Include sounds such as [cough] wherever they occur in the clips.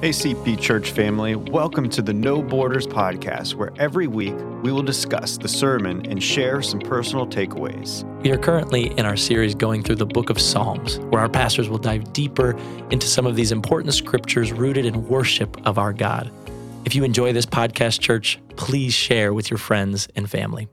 ACP Church family, welcome to the No Borders podcast, where every week we will discuss the sermon and share some personal takeaways. We are currently in our series going through the book of Psalms, where our pastors will dive deeper into some of these important scriptures rooted in worship of our God. If you enjoy this podcast, church, please share with your friends and family.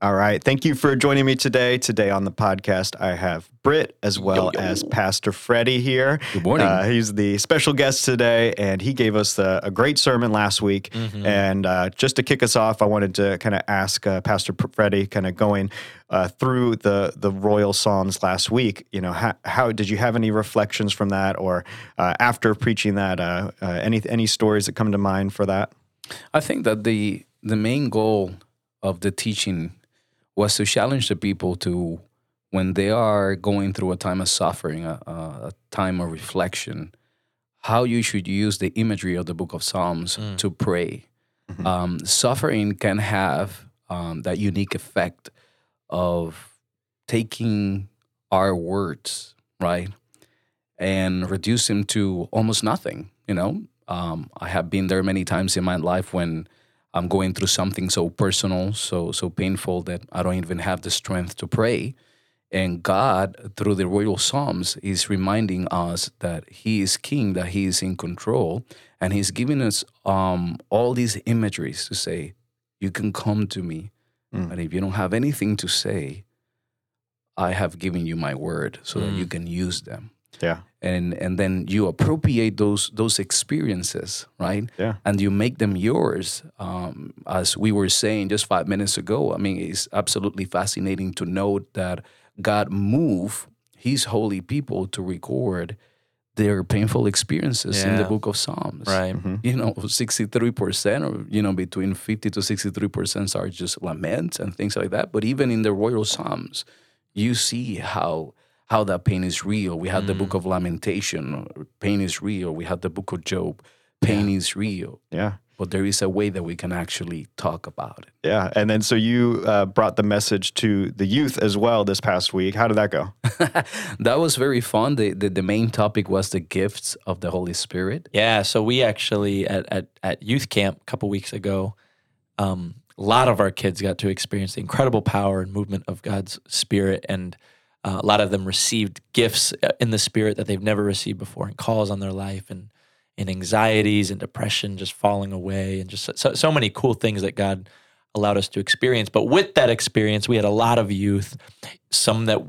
All right. Thank you for joining me today. Today on the podcast, I have Britt as well yo, yo. as Pastor Freddy here. Good morning. Uh, he's the special guest today, and he gave us the, a great sermon last week. Mm-hmm. And uh, just to kick us off, I wanted to kind of ask uh, Pastor Freddy, kind of going uh, through the the royal psalms last week. You know, how, how did you have any reflections from that, or uh, after preaching that, uh, any any stories that come to mind for that? I think that the the main goal of the teaching was to challenge the people to when they are going through a time of suffering, a, a time of reflection, how you should use the imagery of the book of Psalms mm. to pray. Mm-hmm. Um, suffering can have um, that unique effect of taking our words, right, and reduce them to almost nothing. You know, um, I have been there many times in my life when I'm going through something so personal, so so painful that I don't even have the strength to pray. And God, through the royal psalms, is reminding us that He is King, that He is in control, and He's giving us um, all these imageries to say, "You can come to me, mm. and if you don't have anything to say, I have given you my word, so mm. that you mm. can use them." Yeah. And and then you appropriate those those experiences, right? Yeah. And you make them yours. Um, as we were saying just five minutes ago, I mean, it's absolutely fascinating to note that God moved His holy people to record their painful experiences yeah. in the book of Psalms. Right. Mm-hmm. You know, 63% or, you know, between 50 to 63% are just laments and things like that. But even in the royal Psalms, you see how how that pain is real. We had mm. the book of Lamentation, pain is real. We had the book of Job, pain yeah. is real. Yeah. But there is a way that we can actually talk about it. Yeah. And then so you uh, brought the message to the youth as well this past week. How did that go? [laughs] that was very fun. The, the, the, main topic was the gifts of the Holy Spirit. Yeah. So we actually, at, at, at youth camp a couple weeks ago, um, a lot of our kids got to experience the incredible power and movement of God's Spirit. And uh, a lot of them received gifts uh, in the spirit that they've never received before, and calls on their life, and and anxieties and depression just falling away, and just so, so many cool things that God allowed us to experience. But with that experience, we had a lot of youth, some that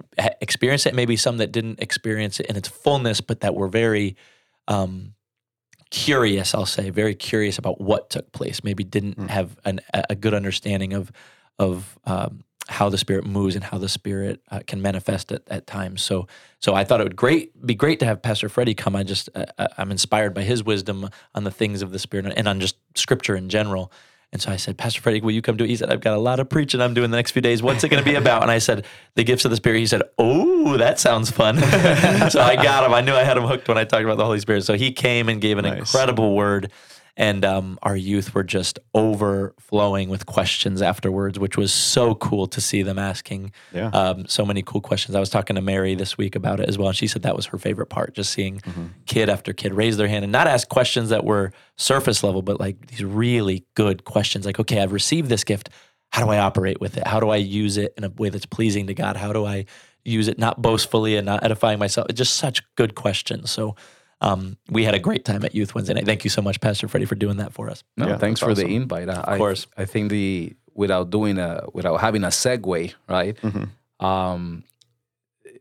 experienced it, maybe some that didn't experience it in its fullness, but that were very um, curious. I'll say very curious about what took place. Maybe didn't mm. have an, a good understanding of of um, how the spirit moves and how the spirit uh, can manifest at, at times. So, so I thought it would great be great to have Pastor Freddy come. I just uh, uh, I'm inspired by his wisdom on the things of the spirit and on just scripture in general. And so I said, Pastor Freddy, will you come do it? He said, I've got a lot of preaching I'm doing the next few days. What's it going to be about? And I said, the gifts of the Spirit. He said, Oh, that sounds fun. [laughs] so I got him. I knew I had him hooked when I talked about the Holy Spirit. So he came and gave an nice. incredible word and um, our youth were just overflowing with questions afterwards, which was so cool to see them asking yeah. um, so many cool questions. I was talking to Mary this week about it as well, and she said that was her favorite part, just seeing mm-hmm. kid after kid raise their hand and not ask questions that were surface level, but like these really good questions, like, okay, I've received this gift. How do I operate with it? How do I use it in a way that's pleasing to God? How do I use it not boastfully and not edifying myself? It's Just such good questions. So um, we had a great time at Youth Wednesday night. Thank you so much, Pastor Freddy, for doing that for us. No, yeah, thanks for awesome. the invite. I, of course. I, I, think the without doing a without having a segue, right? Mm-hmm. Um,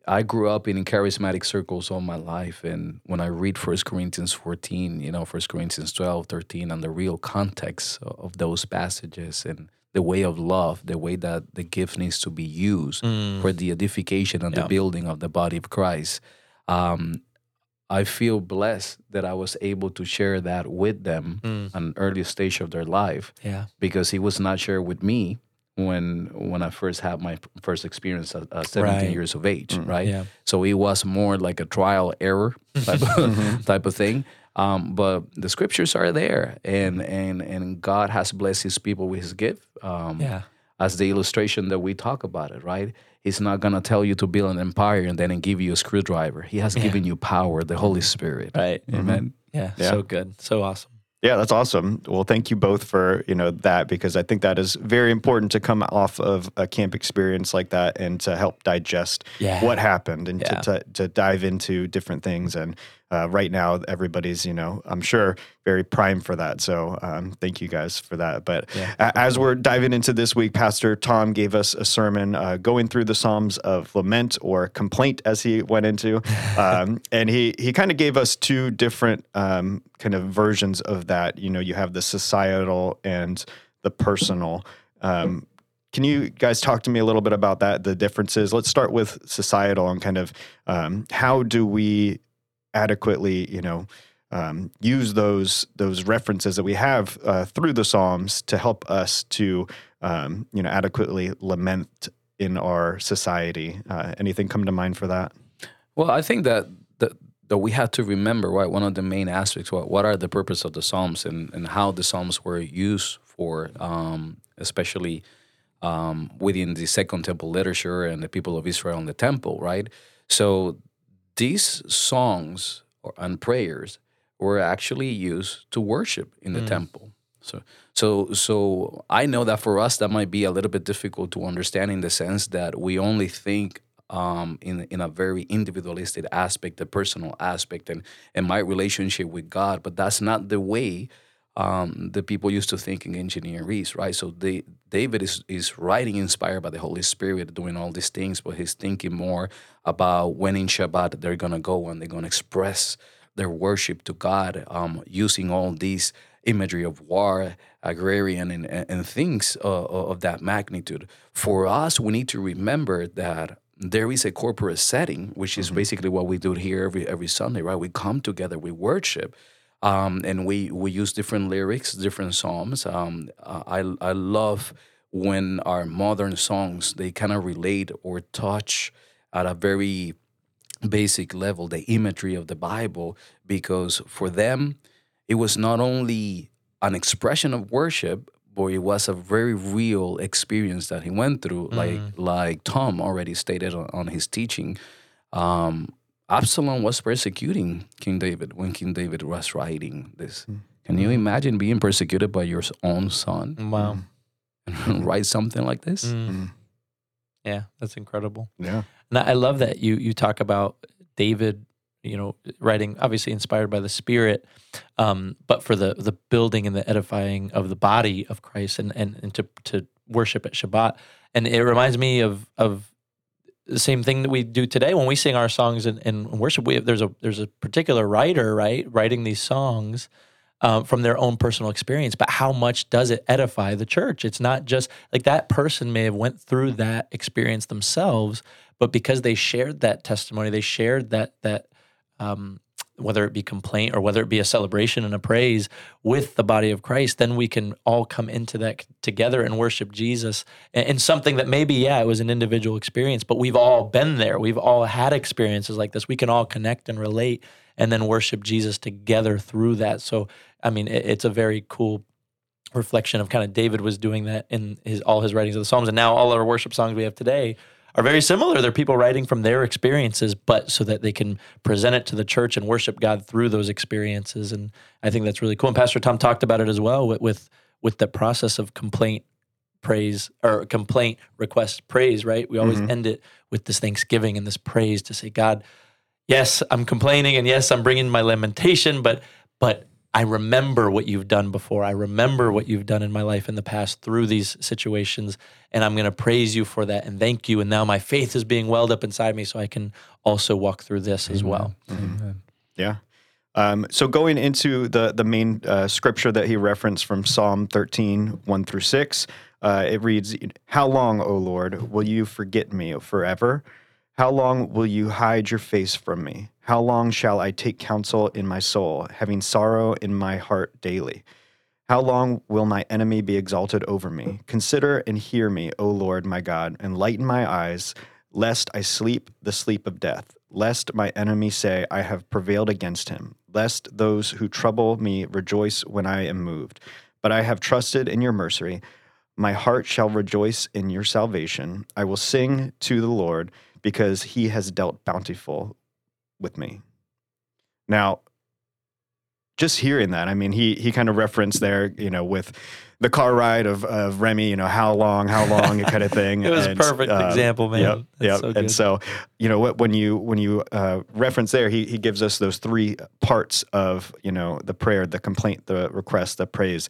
I grew up in charismatic circles all my life. And when I read First Corinthians 14, you know, First Corinthians 12, 13, and the real context of those passages and the way of love, the way that the gift needs to be used mm. for the edification and yeah. the building of the body of Christ. Um, I feel blessed that I was able to share that with them mm. an early stage of their life. Yeah. Because it was not shared with me when when I first had my first experience at uh, 17 right. years of age, mm. right? Yeah. So it was more like a trial error [laughs] type of, mm-hmm. type of thing. Um, but the scriptures are there, and and and God has blessed His people with His gift. Um, yeah. As the illustration that we talk about it, right? He's not going to tell you to build an empire and then give you a screwdriver. He has yeah. given you power, the Holy Spirit. Right. Mm-hmm. Amen. Yeah, Yeah. so good. So awesome. Yeah, that's awesome. Well, thank you both for you know that because I think that is very important to come off of a camp experience like that and to help digest Yeah. what happened and Yeah. to, to to dive into different things. And uh, right now, everybody's you know I'm sure very prime for that. So um, thank you guys for that. But Yeah. as we're diving into this week, Pastor Tom gave us a sermon uh, going through the Psalms of lament or complaint, as he went into, [laughs] um, and he he kind of gave us two different um, kind of versions of that. You know, you have the societal and the personal. Um, can you guys talk to me a little bit about that, the differences? Let's start with societal and kind of um, how do we adequately, you know, um, use those those references that we have uh, through the Psalms to help us to, um, you know, adequately lament in our society. Uh, anything come to mind for that? Well, I think that that, that we have to remember, right? One of the main aspects, what, what are the purpose of the Psalms and, and how the Psalms were used for, um, especially um, within the Second Temple literature and the people of Israel in the temple, right? So these songs or, and prayers were actually used to worship in the temple. So, so, so I know that for us that might be a little bit difficult to understand in the sense that we only think um, in in a very individualistic aspect, the personal aspect, and and my relationship with God. But that's not the way um, the people used to think in engineering, right? So they, David is is writing inspired by the Holy Spirit, doing all these things, but he's thinking more about when in Shabbat they're gonna go and they're gonna express their worship to God, um, using all these imagery of war, agrarian, and, and, things uh, of that magnitude. For us, we need to remember that there is a corporate setting, which is basically what we do here every every Sunday, right? We come together, we worship, um, and we we use different lyrics, different psalms. Um, uh, I I love when our modern songs they kind of relate or touch at a very basic level the imagery of the Bible because for them it was not only an expression of worship but it was a very real experience that he went through like like Tom already stated on, on his teaching um, Absalom was persecuting King David when King David was writing this can you imagine being persecuted by your own son Wow. and [laughs] write something like this Mm. Yeah, that's incredible. Yeah. And I I love that you you talk about David, you know, writing obviously inspired by the Spirit, um, but for the the building and the edifying of the body of Christ and and, and to to worship at Shabbat. And it reminds me of of the same thing that we do today when we sing our songs in, in worship. We there's a there's a particular writer, right, writing these songs um, from their own personal experience. But how much does it edify the church? It's not just like that person may have went through that experience themselves, but because they shared that testimony, they shared that that um, whether it be complaint or whether it be a celebration and a praise with the body of Christ, then we can all come into that together and worship Jesus in in something that maybe, yeah, it was an individual experience, but we've all been there. We've all had experiences like this. We can all connect and relate and then worship Jesus together through that. So, I mean, it's a very cool reflection of kind of David was doing that in his all his writings of the Psalms, and now all our worship songs we have today are very similar. They're people writing from their experiences, but so that they can present it to the church and worship God through those experiences. And I think that's really cool. And Pastor Tom talked about it as well with with, with the process of complaint, praise, or complaint, request, praise. Right? We always mm-hmm. end it with this thanksgiving and this praise to say, God, yes, I'm complaining, and yes, I'm bringing my lamentation, but but I remember what you've done before. I remember what you've done in my life in the past through these situations, and I'm going to praise you for that and thank you. And now my faith is being welled up inside me, so I can also walk through this as well. Yeah. Um, so going into the the main uh, scripture that he referenced from Psalm 13, 1 through 6, uh, it reads, How long, O Lord, will you forget me forever? How long will you hide your face from me? How long shall I take counsel in my soul, having sorrow in my heart daily? How long will my enemy be exalted over me? Consider and hear me, O Lord my God, and lighten my eyes, lest I sleep the sleep of death, lest my enemy say, I have prevailed against him, lest those who trouble me rejoice when I am moved. But I have trusted in your mercy. My heart shall rejoice in your salvation. I will sing to the Lord because he has dealt bountiful with me. Now, just hearing that, I mean, he he kind of referenced there, you know, with the car ride of, of Remy, you know, how long, how long, kind of thing. [laughs] It was a And, perfect uh, example, man. Yep, yep. so and so, you know, what when you when you uh, reference there, he he gives us those three parts of you know the prayer, the complaint, the request, the praise.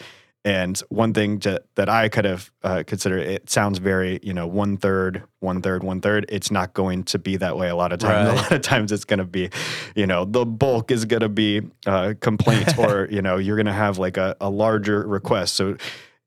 And one thing to, that I could have uh, considered, it sounds very, you know, one third, one third, one third. It's not going to be that way a lot of times. A lot of times it's going to be, you know, the bulk is going to be uh, complaint or, [laughs] you know, you're going to have like a, a larger request. So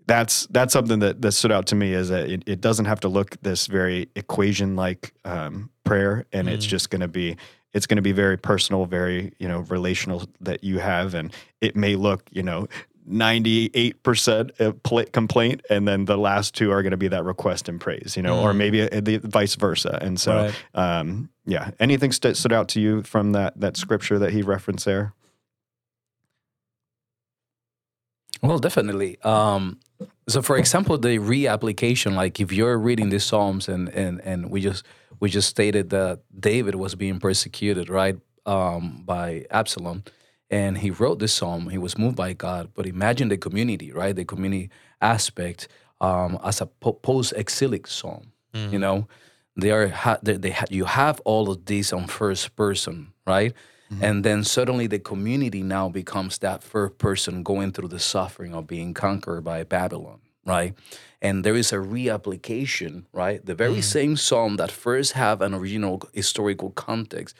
that's that's something that, that stood out to me is that it, it doesn't have to look this very equation like um, prayer and it's Mm. just going to be it's going to be very personal very you know relational that you have and it may look you know 98% complaint and then the last two are going to be that request and praise you know or Mm. maybe uh, the vice versa and so Right. um, yeah anything st- stood out to you from that that scripture that he referenced there Well, definitely. Um, so, for example, the reapplication, like if you're reading these Psalms and and and we just we just stated that David was being persecuted, right, um, by Absalom, and he wrote this psalm. He was moved by God, but imagine the community, right, the community aspect um, as a po- post-exilic psalm. You mm. know, they are ha- they, they ha- you have all of these on first person, right? Mm-hmm. And then suddenly the community now becomes that first person going through the suffering of being conquered by Babylon, right? And there is a reapplication, right? The very mm. same psalm that first have an original historical context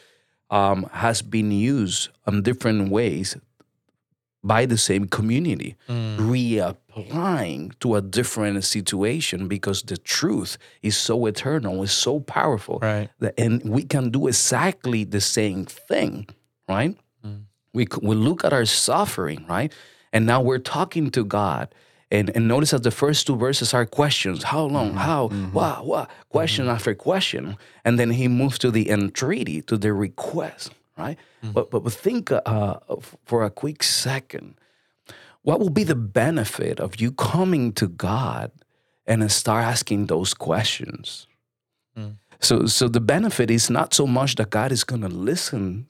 um, has been used in different ways by the same community, reapplying to a different situation because the truth is so eternal, is so powerful, Right. that- and we can do exactly the same thing, right? We we look at our suffering, right, and now we're talking to God. And, and notice that the first two verses are questions. How long? Mm-hmm. How? Mm-hmm. What? What? Question mm-hmm. after question. And then he moves to the entreaty, to the request, right? But, but but think uh, for a quick second. What will be the benefit of you coming to God and start asking those questions? Mm. So so the benefit is not so much that God is going to listen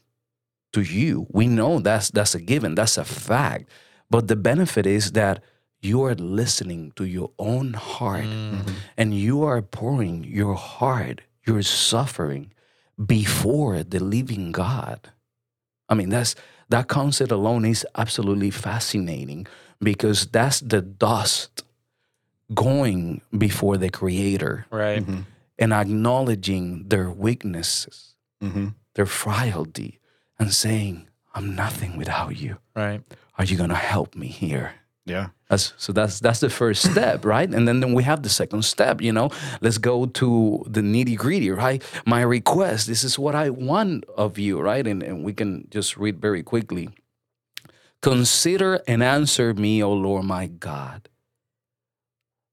to you. We know that's that's a given, that's a fact. But the benefit is that you are listening to your own heart and you are pouring your heart, your suffering before the living God. I mean, that's that concept alone is absolutely fascinating because that's the dust going before the creator Right. Mm-hmm. and acknowledging their weaknesses, Mm-hmm. their frailty, and saying, I'm nothing without you. Right. Are you gonna help me here? Yeah so that's that's the first step, [laughs] right? And then, then we have the second step, you know. Let's go to the nitty gritty, right? My request, this is what I want of you, right? And, and we can just read very quickly. Consider and answer me, O Lord my God.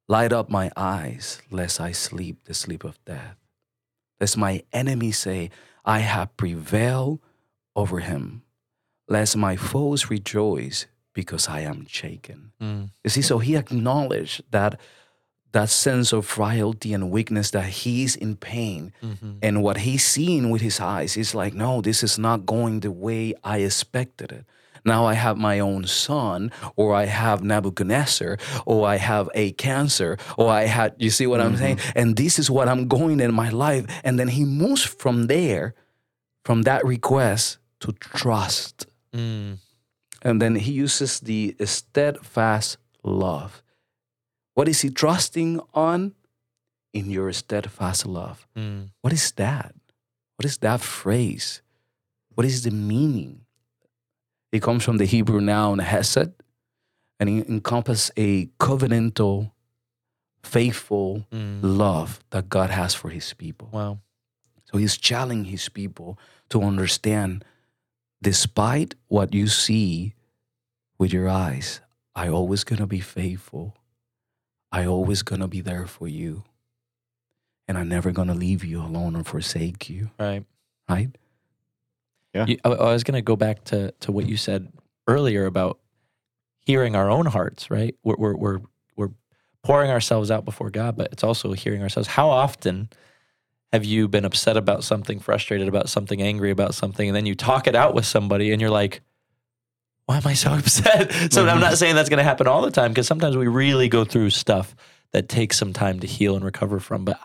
Light up my eyes, lest I sleep the sleep of death. Lest my enemy say, I have prevailed over him. Lest my foes rejoice because I am shaken. Mm. You see, so he acknowledged that that sense of frailty and weakness that he's in pain. Mhm. And what he's seeing with his eyes is like, no, this is not going the way I expected it. Now I have my own son, or I have Nebuchadnezzar, or I have a cancer, or I had, you see what I'm saying? And this is what I'm going in my life. And then he moves from there, from that request to trust. Mm. And then he uses the steadfast love. What is he trusting on? In your steadfast love. Mm. What is that? What is that phrase? What is the meaning? It comes from the Hebrew noun hesed, and it encompasses a covenantal, faithful Mm. love that God has for his people. Wow. So he's challenging his people to understand despite what you see with your eyes, I always gonna be faithful. I always gonna be there for you. And I'm never gonna leave you alone or forsake you. Right. Right? You, I, I was going to go back to to what you said earlier about hearing our own hearts. Right. We're we're we're, we're pouring ourselves out before God, but it's also hearing ourselves. How often have you been upset about something, frustrated about something, angry about something, and then you talk it out with somebody, and you're like, why am I so [laughs] upset? so I'm not saying that's going to happen all the time because sometimes we really go through stuff that takes some time to heal and recover from. But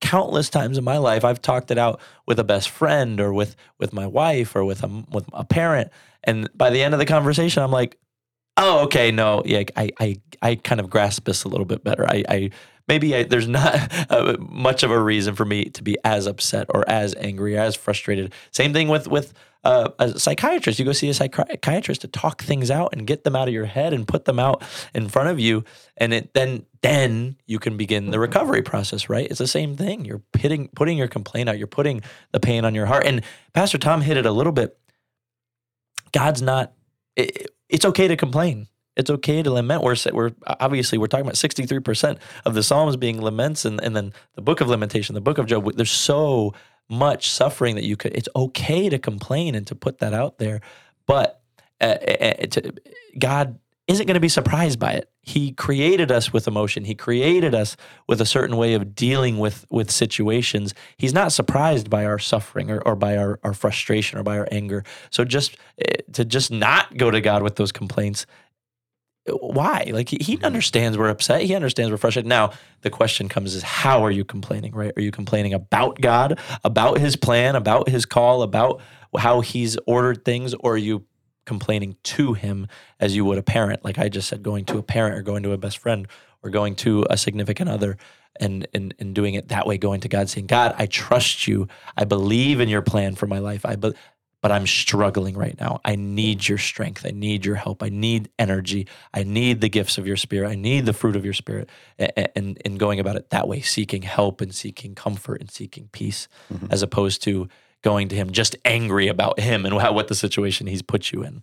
countless times in my life, I've talked it out with a best friend or with with my wife or with a with a parent, and by the end of the conversation, I'm like, oh, okay, no, yeah, I I I kind of grasp this a little bit better. I, I maybe I, there's not [laughs] uh, much of a reason for me to be as upset or as angry or as frustrated. Same thing with with uh, a psychiatrist. You go see a psychiatrist to talk things out and get them out of your head and put them out in front of you, and it then then you can begin the recovery process. Right? It's the same thing. You're putting putting your complaint out. You're putting the pain on your heart. And Pastor Tom hit it a little bit. God's not. It, it's okay to complain. It's okay to lament. We're, we're obviously we're talking about 63% of the Psalms being laments, and, and then the book of lamentation, the book of Job. There's so much suffering that you could. It's okay to complain and to put that out there, but uh, uh, to, God isn't going to be surprised by it. He created us with emotion. He created us with a certain way of dealing with with situations. He's not surprised by our suffering or, or by our, our frustration or by our anger. So just uh, to just not go to God with those complaints why? Like he, he mm-hmm. understands we're upset. He understands we're frustrated. Now the question comes: Is how are you complaining? Right? Are you complaining about God, about His plan, about His call, about how He's ordered things, or are you complaining to Him as you would a parent? Like I just said, going to a parent or going to a best friend or going to a significant other. And, and, and doing it that way, going to God, saying, God, I trust you. I believe in your plan for my life. I, be- but I'm struggling right now. I need your strength. I need your help. I need energy. I need the gifts of your spirit. I need the fruit of your spirit. And, and, going about it that way, seeking help and seeking comfort and seeking peace, mm-hmm. as opposed to going to him just angry about him and how, what the situation he's put you in.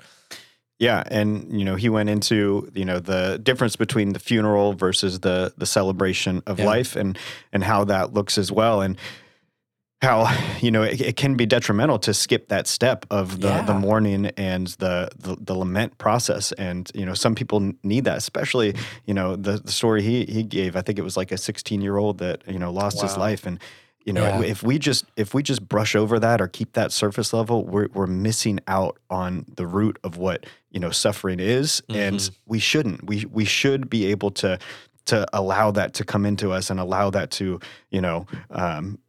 Yeah, and you know he went into you know the difference between the funeral versus the the celebration of yeah. life and and how that looks as well. And how [laughs] you know it, it, can be detrimental to skip that step of the, yeah. the mourning and the, the, the lament process and you know some people need that especially you know the, the story he he gave i think it was like a 16 year old that you know lost wow. his life and you know yeah. if we just if we just brush over that or keep that surface level we're, we're missing out on the root of what you know suffering is mm-hmm. and we shouldn't we we should be able to to allow that to come into us and allow that to you know um,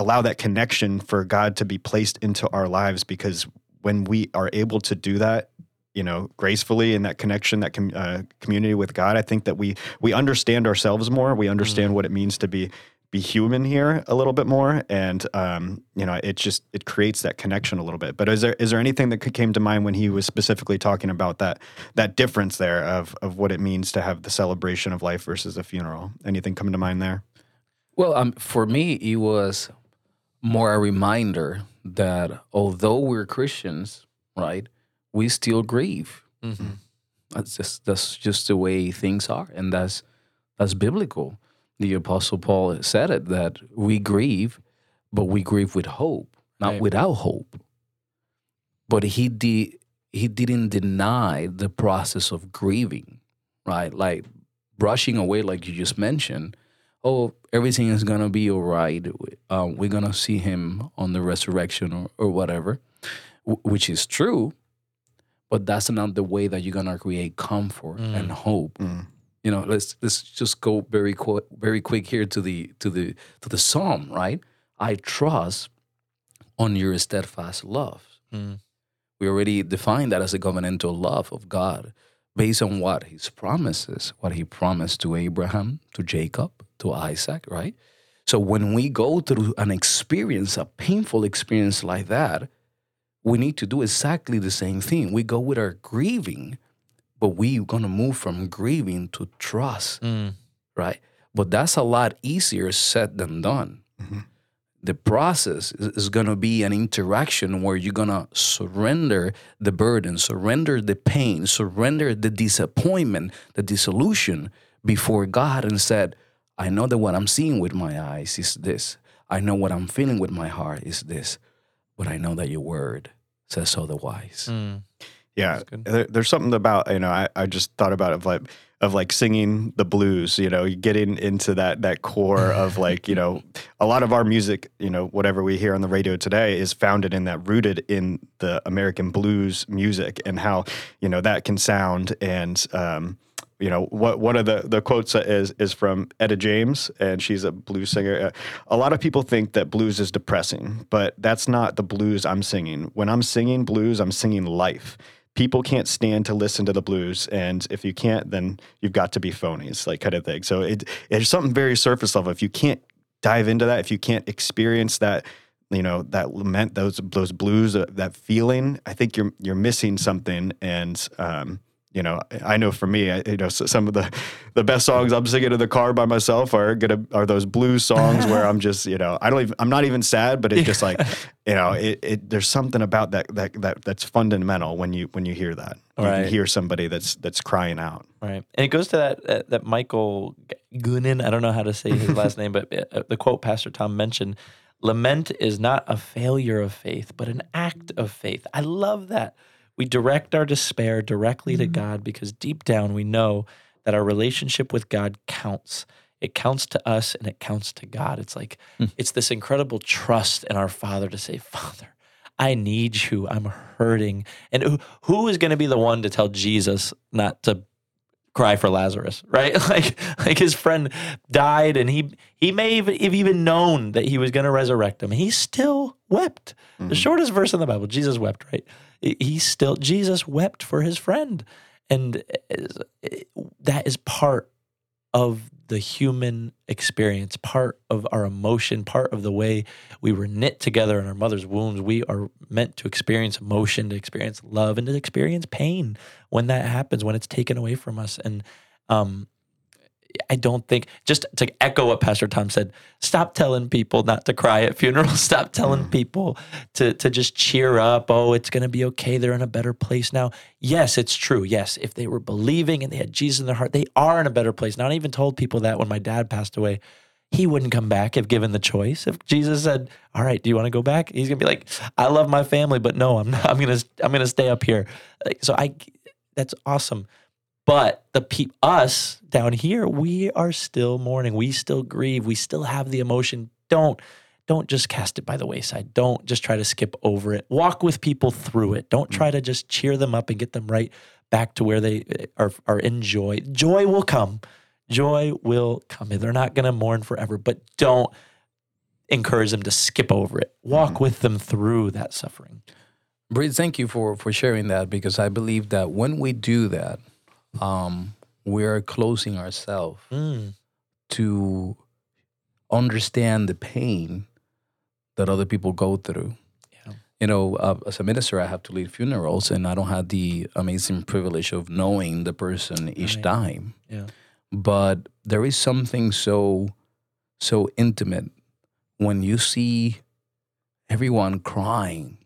allow that connection for God to be placed into our lives because when we are able to do that you know gracefully in that connection that com- uh, community with God I think that we we understand ourselves more. We understand mm-hmm. what it means to be be human here a little bit more. And um, you know it just it creates that connection a little bit. But is there is there anything that came to mind when he was specifically talking about that that difference there of of what it means to have the celebration of life versus a funeral? Anything coming to mind there? Well um, for me it was more a reminder that although we're Christians, right, we still grieve. Mm-hmm. That's just that's just the way things are, and that's that's biblical. The Apostle Paul said it that we grieve, but we grieve with hope, not right. without hope. But he did he didn't deny the process of grieving, right? Like brushing away, like you just mentioned oh, everything is gonna be all right. Um, we're gonna see him on the resurrection or, or whatever, w- which is true, but that's not the way that you're gonna create comfort mm. and hope. Mm. You know, let's let's just go very quick, very quick here to the to the to the psalm, right? I trust on your steadfast love. Mm. We already defined that as a covenantal love of God based on what his promises, what he promised to Abraham, to Jacob, to Isaac, right? So when we go through an experience, a painful experience like that, we need to do exactly the same thing. We go with our grieving, but we're gonna move from grieving to trust, mm. right? But that's a lot easier said than done. Mm-hmm. The process is, is gonna be an interaction where you're gonna surrender the burden, surrender the pain, surrender the disappointment, the disillusion before God and said, I know that what I'm seeing with my eyes is this. I know what I'm feeling with my heart is this. But I know that your word says otherwise. Mm. Yeah, there, there's something about you know I, I just thought about it of like of like singing the blues. You know, getting into that that core of like you know a lot of our music. You know, whatever we hear on the radio today is founded in that, rooted in the American blues music and how you know that can sound and. um you know what one of the the quotes is is from Etta James and she's a blues singer. Uh, A lot of people think that blues is depressing, but that's not the blues I'm singing. When I'm singing blues, I'm singing life. People can't stand to listen to the blues, and if you can't, then you've got to be phonies, like kind of thing. So it it's something very surface level. If you can't dive into that, if you can't experience that, you know, that lament, those those blues, uh, that feeling, I think you're you're missing something. And um, you know, I know for me, I, you know, some of the the best songs I'm singing in the car by myself are gonna are those blues songs where I'm just, you know, I don't even, I'm not even sad, but it's just like, you know, it, it there's something about that that that that's fundamental when you when you hear that. When you Right. can hear somebody that's that's crying out. Right. And it goes to that that, that Michael Gunin, I don't know how to say his last name, but uh, the quote Pastor Tom mentioned, lament is not a failure of faith, but an act of faith. I love that. We direct our despair directly to mm-hmm. God because deep down we know that our relationship with God counts. It counts to us and it counts to God. It's like hmm. it's this incredible trust in our Father to say, "Father, I need you. I'm hurting." And who, who is going to be the one to tell Jesus not to cry for Lazarus, [laughs] right? Like like his friend died and he he may have have even known that he was going to resurrect him. He still wept. The mm-hmm. shortest verse in the Bible, Jesus wept, right? He- still Jesus wept for his friend. And that is part of the human experience, part of our emotion, part of the way we were knit together in our mother's wombs. We are meant to experience emotion, to experience love, and to experience pain when that happens, when it's taken away from us. And um, I don't think, just to echo what Pastor Tom said, stop telling people not to cry at funerals. [laughs] Stop telling mm. people to, to just cheer up. Oh, it's going to be okay. They're in a better place now. Yes, it's true. Yes, if they were believing and they had Jesus in their heart, they are in a better place. Now, I even told people that when my dad passed away, he wouldn't come back if given the choice. If Jesus said, "All right, do you want to go back?" He's gonna be like, "I love my family, but no, I'm not, I'm gonna I'm gonna stay up here." So I, that's awesome. But the peop us down here, we are still mourning. We still grieve. We still have the emotion. Don't don't just cast it by the wayside. Don't just try to skip over it. Walk with people through it. Don't try to just cheer them up and get them right back to where they uh, are are in joy. Joy will come. Joy will come. They're not going to mourn forever, but don't encourage them to skip over it. Walk with them through that suffering. Britt, thank you for for sharing that because I believe that when we do that, um, we're closing ourselves Mm, to understand the pain that other people go through. Yeah. You know, uh, as a minister, I have to lead funerals, and I don't have the amazing privilege of knowing the person each Right. time. Yeah. But there is something so so intimate when you see everyone crying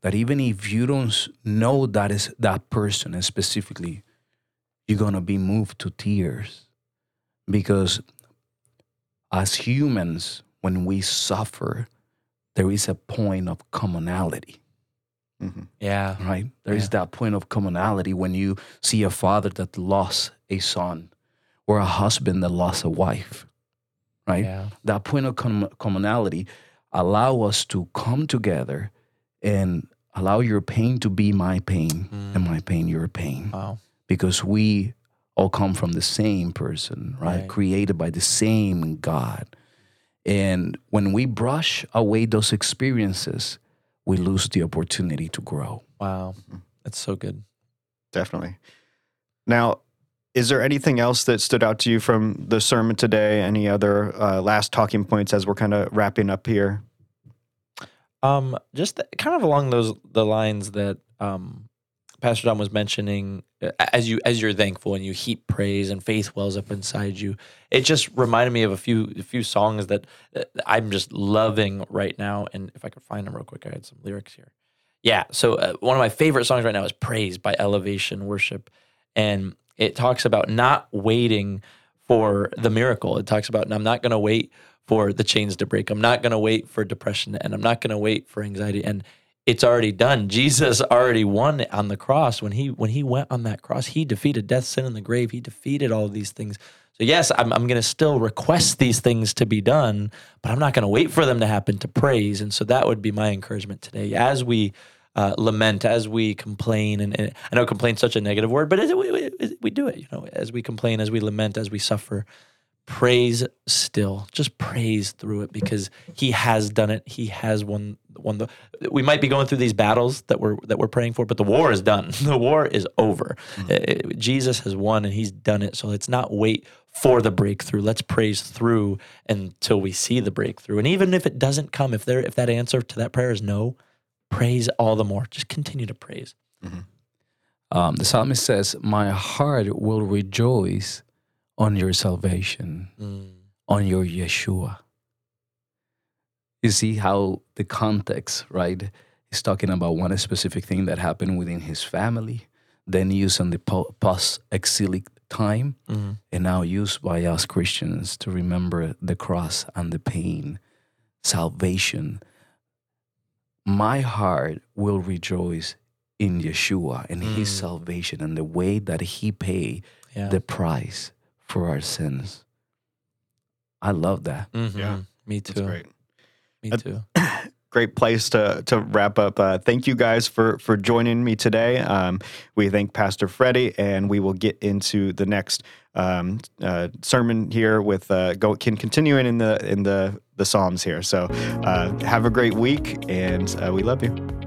that even if you don't know that is that person specifically, you're gonna be moved to tears because as humans, when we suffer, there is a point of commonality, Mhm. Yeah. right? There is that point of commonality when you see a father that lost a son or a husband that lost a wife, right? Yeah. that point of com- commonality allow us to come together and allow your pain to be my pain and my pain your pain Wow. Because we all come from the same person right? Right. created by the same god and when we brush away those experiences we lose the opportunity to grow Wow. That's so good. Definitely. Now, is there anything else that stood out to you from the sermon today? Any other uh, last talking points as we're kind of wrapping up here? Um, just th- kind of along those the lines that um, Pastor Don was mentioning, uh, as you as you're thankful and you heap praise and faith wells up inside you. It just reminded me of a few a few songs that, I'm just loving right now. And if I could find them real quick, I had some lyrics here. Yeah, so uh, one of my favorite songs right now is "Praise" by Elevation Worship, and it talks about not waiting for the miracle. It talks about I'm not going to wait for the chains to break. I'm not going to wait for depression end. I'm not going to wait for anxiety. And it's already done. [laughs] Jesus already won on the cross when he when he went on that cross. He defeated death, sin, and the grave. He defeated all of these things. So yes, I'm I'm going to still request these things to be done, but I'm not going to wait for them to happen to praise. And so that would be my encouragement today as we uh, lament, as we complain. And, and I know complain such a negative word, but we, we, we do it. You know, as we complain, as we lament, as we suffer praise still. Just praise through it because he has done it. He has won won the we might be going through these battles that we're that we're praying for but the war is done. [laughs] The war is over. Mm-hmm. jesus has won and he's done it. So let's not wait for the breakthrough. Let's praise through until we see the breakthrough. And even if it doesn't come if there if that answer to that prayer is no praise all the more. Just continue to praise. Mm-hmm. um, the psalmist says my heart will rejoice on your salvation, mm. on your Yeshua. You see how the context, right? He's talking about one specific thing that happened within his family, then used on the post exilic time, mm-hmm. and now used by us Christians to remember the cross and the pain, salvation. My heart will rejoice in Yeshua and mm. his salvation and the way that he paid yeah. the price for our sins. I love that. Mm-hmm. Yeah, me too. That's great. Me too. [clears throat] great place to to wrap up. Uh, thank you guys for for joining me today. Um, we thank Pastor Freddy, and we will get into the next um, uh, sermon here with uh, go can continuing in the in the the Psalms here. So uh, have a great week, and uh, we love you.